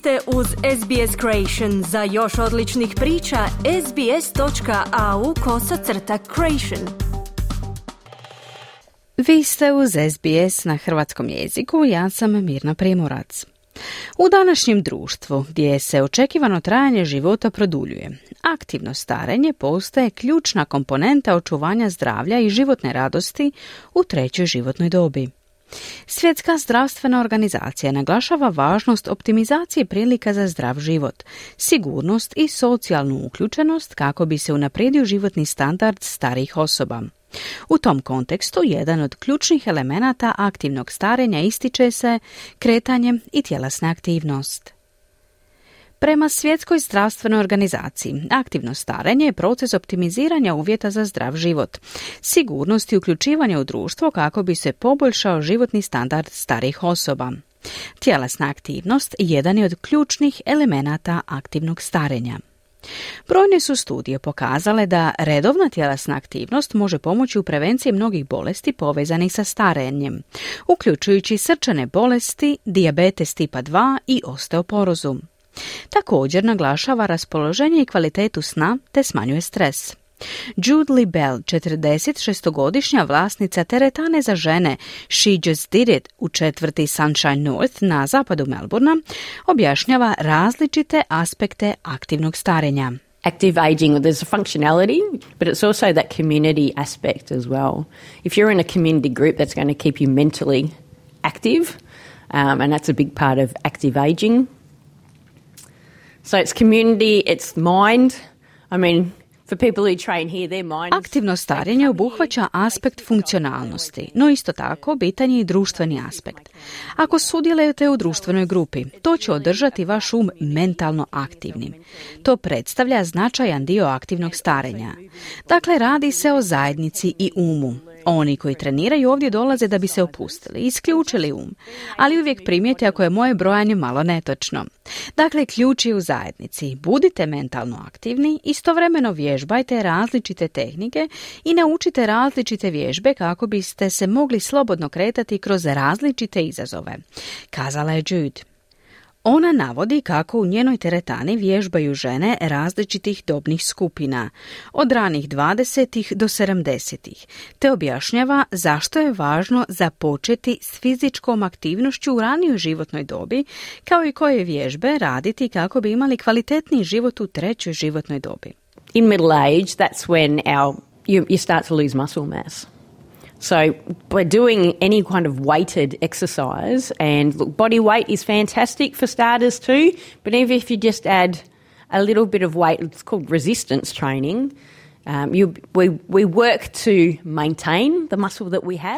ste uz SBS Creation. Za još odličnih priča, sbs.au kosacrta creation. Vi ste uz SBS na hrvatskom jeziku, ja sam Mirna Primorac. U današnjem društvu, gdje se očekivano trajanje života produljuje, aktivno starenje postaje ključna komponenta očuvanja zdravlja i životne radosti u trećoj životnoj dobi. Svjetska zdravstvena organizacija naglašava važnost optimizacije prilika za zdrav život, sigurnost i socijalnu uključenost kako bi se unaprijedio životni standard starijih osoba. U tom kontekstu jedan od ključnih elemenata aktivnog starenja ističe se kretanje i tjelesna aktivnost. Prema Svjetskoj zdravstvenoj organizaciji, aktivno starenje je proces optimiziranja uvjeta za zdrav život, sigurnost i uključivanje u društvo kako bi se poboljšao životni standard starih osoba. Tjelesna aktivnost jedan je od ključnih elemenata aktivnog starenja. Brojne su studije pokazale da redovna tjelesna aktivnost može pomoći u prevenciji mnogih bolesti povezanih sa starenjem, uključujući srčane bolesti, dijabetes tipa 2 i osteoporozu. Također naglašava raspoloženje i kvalitetu sna te smanjuje stres. Jude Lee Bell, 46-godišnja vlasnica teretane za žene She Just Did It u četvrti Sunshine North na zapadu Melburna, objašnjava različite aspekte aktivnog starenja. active aging, there's a functionality, but it's also that community aspect as well. If you're in a community group, that's going to keep you mentally active, um, and that's a big part of active aging. So it's community, it's mind. I mean, Aktivno starenje obuhvaća aspekt funkcionalnosti, no isto tako bitan je i društveni aspekt. Ako sudjelujete u društvenoj grupi, to će održati vaš um mentalno aktivnim. To predstavlja značajan dio aktivnog starenja. Dakle, radi se o zajednici i umu. Oni koji treniraju ovdje dolaze da bi se opustili, isključili um, ali uvijek primijete ako je moje brojanje malo netočno. Dakle, ključ je u zajednici. Budite mentalno aktivni, istovremeno vježbajte različite tehnike i naučite različite vježbe kako biste se mogli slobodno kretati kroz različite izazove. Kazala je Jude. Ona navodi kako u njenoj teretani vježbaju žene različitih dobnih skupina, od ranih 20. do 70. te objašnjava zašto je važno započeti s fizičkom aktivnošću u ranijoj životnoj dobi, kao i koje vježbe raditi kako bi imali kvalitetniji život u trećoj životnoj dobi. In middle age, that's when our, you, you start to lose muscle mass. So by doing any kind of weighted exercise, and look, body weight is fantastic for starters too, but even if you just add a little bit of weight, it's called resistance training, Um,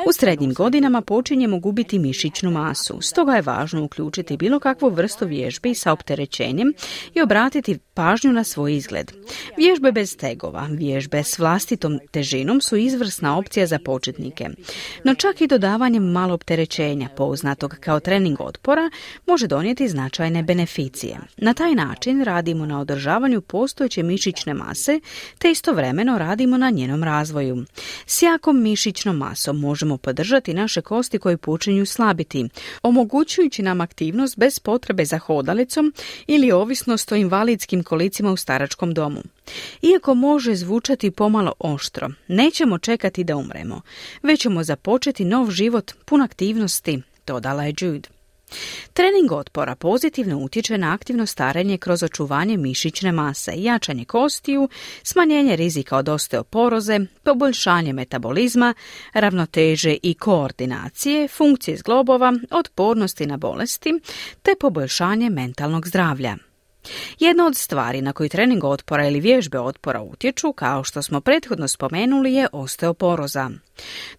u srednjim godinama počinjemo gubiti mišićnu masu, stoga je važno uključiti bilo kakvu vrstu vježbi sa opterećenjem i obratiti pažnju na svoj izgled. Vježbe bez tegova, vježbe s vlastitom težinom su izvrsna opcija za početnike. No čak i dodavanjem malo opterećenja, poznatog kao trening otpora, može donijeti značajne beneficije. Na taj način radimo na održavanju postojeće mišićne mase, te istovremeno istovremeno radimo na njenom razvoju. S jakom mišićnom masom možemo podržati naše kosti koje počinju slabiti, omogućujući nam aktivnost bez potrebe za hodalicom ili ovisnost o invalidskim kolicima u staračkom domu. Iako može zvučati pomalo oštro, nećemo čekati da umremo, već ćemo započeti nov život pun aktivnosti, dodala je Jude. Trening otpora pozitivno utječe na aktivno starenje kroz očuvanje mišićne mase, jačanje kostiju, smanjenje rizika od osteoporoze, poboljšanje metabolizma, ravnoteže i koordinacije, funkcije zglobova, otpornosti na bolesti te poboljšanje mentalnog zdravlja. Jedna od stvari na koju trening otpora ili vježbe otpora utječu, kao što smo prethodno spomenuli, je osteoporoza.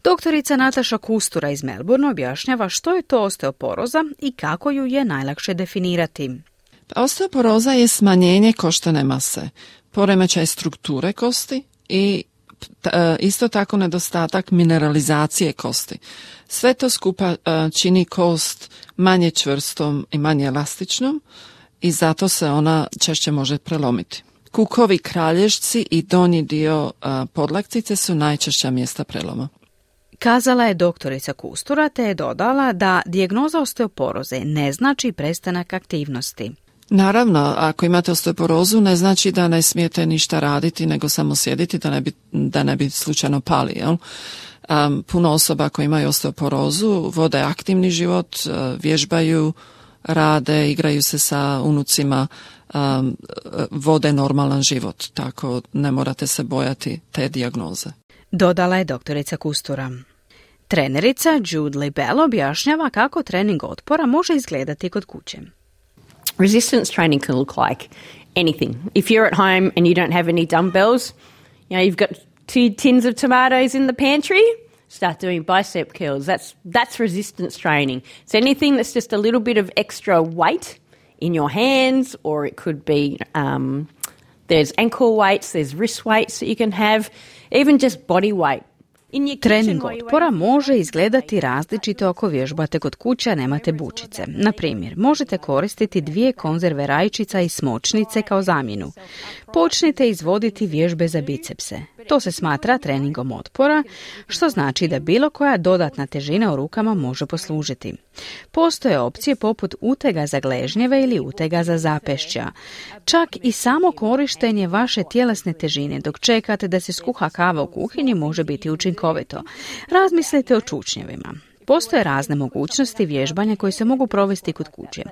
Doktorica Nataša Kustura iz Melbourne objašnjava što je to osteoporoza i kako ju je najlakše definirati. Osteoporoza je smanjenje koštane mase, poremećaj strukture kosti i e, isto tako nedostatak mineralizacije kosti. Sve to skupa e, čini kost manje čvrstom i manje elastičnom, i zato se ona češće može prelomiti. Kukovi kralješci i donji dio podlaktice su najčešća mjesta preloma. Kazala je doktorica Kustura te je dodala da dijagnoza osteoporoze ne znači prestanak aktivnosti. Naravno, ako imate osteoporozu ne znači da ne smijete ništa raditi, nego samo sjediti da ne bi, da ne bi slučajno pali. Jel? Um, puno osoba koji imaju osteoporozu vode aktivni život, vježbaju, rade, igraju se sa unucima, um, vode normalan život, tako ne morate se bojati te dijagnoze. Dodala je doktorica Kustura. Trenerica Jude Libel objašnjava kako trening otpora može izgledati kod kuće. Resistance training can look like anything. If you're at home and you don't have any dumbbells, you know, you've got two tins of tomatoes in the pantry, start doing bicep curls. That's, that's resistance training. So anything that's just a little bit of extra weight in your hands, or it could be um, there's ankle weights, there's wrist weights that you can have, even just body weight. Trening otpora može izgledati različito ako vježbate kod kuće, a nemate bučice. Na primjer, možete koristiti dvije konzerve rajčica i smočnice kao zamjenu. Počnite izvoditi vježbe za bicepse. To se smatra treningom otpora, što znači da bilo koja dodatna težina u rukama može poslužiti. Postoje opcije poput utega za gležnjeve ili utega za zapešća. Čak i samo korištenje vaše tjelesne težine dok čekate da se skuha kava u kuhinji može biti učinkovito. Razmislite o čučnjevima. Postoje razne mogućnosti vježbanja koje se mogu provesti kod kuće,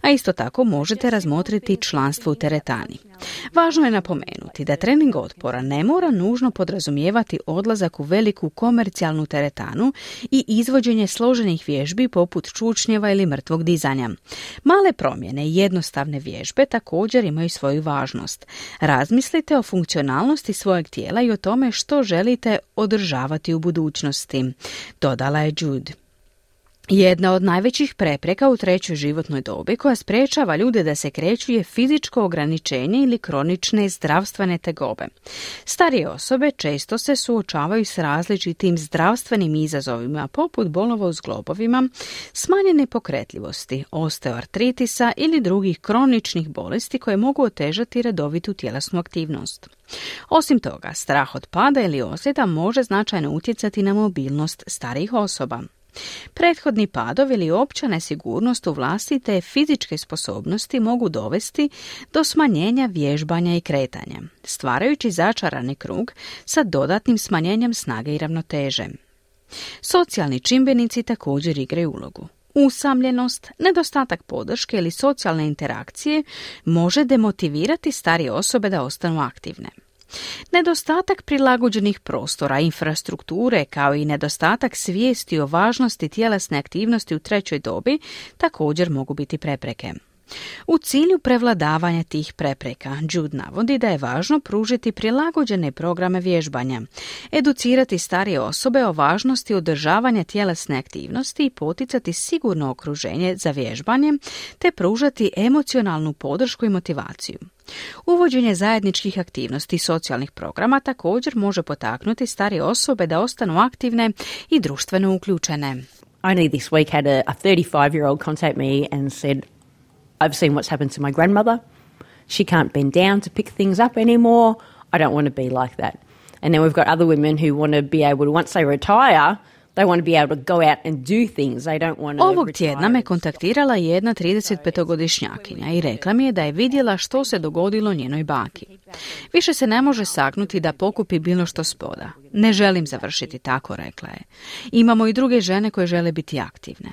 a isto tako možete razmotriti članstvo u teretani. Važno je napomenuti da trening otpora ne mora nužno podrazumijevati odlazak u veliku komercijalnu teretanu i izvođenje složenih vježbi poput čučnjeva ili mrtvog dizanja. Male promjene i jednostavne vježbe također imaju svoju važnost. Razmislite o funkcionalnosti svojeg tijela i o tome što želite održavati u budućnosti, dodala je Jude. Jedna od najvećih prepreka u trećoj životnoj dobi koja sprečava ljude da se kreću je fizičko ograničenje ili kronične zdravstvene tegobe. Starije osobe često se suočavaju s različitim zdravstvenim izazovima poput bolova u zglobovima, smanjene pokretljivosti, osteoartritisa ili drugih kroničnih bolesti koje mogu otežati redovitu tjelesnu aktivnost. Osim toga, strah od pada ili ozljeda može značajno utjecati na mobilnost starijih osoba. Prethodni padovi ili opća nesigurnost u vlastite fizičke sposobnosti mogu dovesti do smanjenja vježbanja i kretanja, stvarajući začarani krug sa dodatnim smanjenjem snage i ravnoteže. Socijalni čimbenici također igraju ulogu. Usamljenost, nedostatak podrške ili socijalne interakcije može demotivirati starije osobe da ostanu aktivne. Nedostatak prilagođenih prostora, infrastrukture kao i nedostatak svijesti o važnosti tjelesne aktivnosti u trećoj dobi također mogu biti prepreke. U cilju prevladavanja tih prepreka, Jude navodi da je važno pružiti prilagođene programe vježbanja, educirati starije osobe o važnosti održavanja tjelesne aktivnosti i poticati sigurno okruženje za vježbanje, te pružati emocionalnu podršku i motivaciju. Uvođenje zajedničkih aktivnosti i socijalnih programa također može potaknuti starije osobe da ostanu aktivne i društveno uključene. Only this week had a, a 35 year old contact me and said, I've seen what's happened to my grandmother. She can't bend down to pick things up anymore. I don't want to be like that. And then we've got other women who want to be able to, once they retire, They want to be able to go out and do things. They don't want to Ovog tjedna me kontaktirala jedna 35-godišnjakinja i rekla mi je da je vidjela što se dogodilo njenoj baki. Više se ne može saknuti da pokupi bilo što spoda. Ne želim završiti tako, rekla je. Imamo i druge žene koje žele biti aktivne.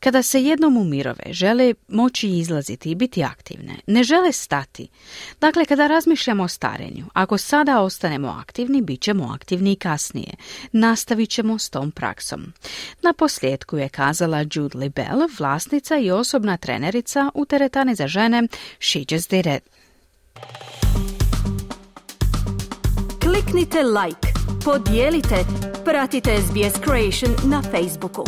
Kada se jednom umirove, žele moći izlaziti i biti aktivne. Ne žele stati. Dakle, kada razmišljamo o starenju, ako sada ostanemo aktivni, bit ćemo aktivni i kasnije. Nastavit ćemo s tom praksom. Na posljedku je kazala Jude Libel, vlasnica i osobna trenerica u teretani za žene She Just Did It. Kliknite like, podijelite, pratite SBS Creation na Facebooku.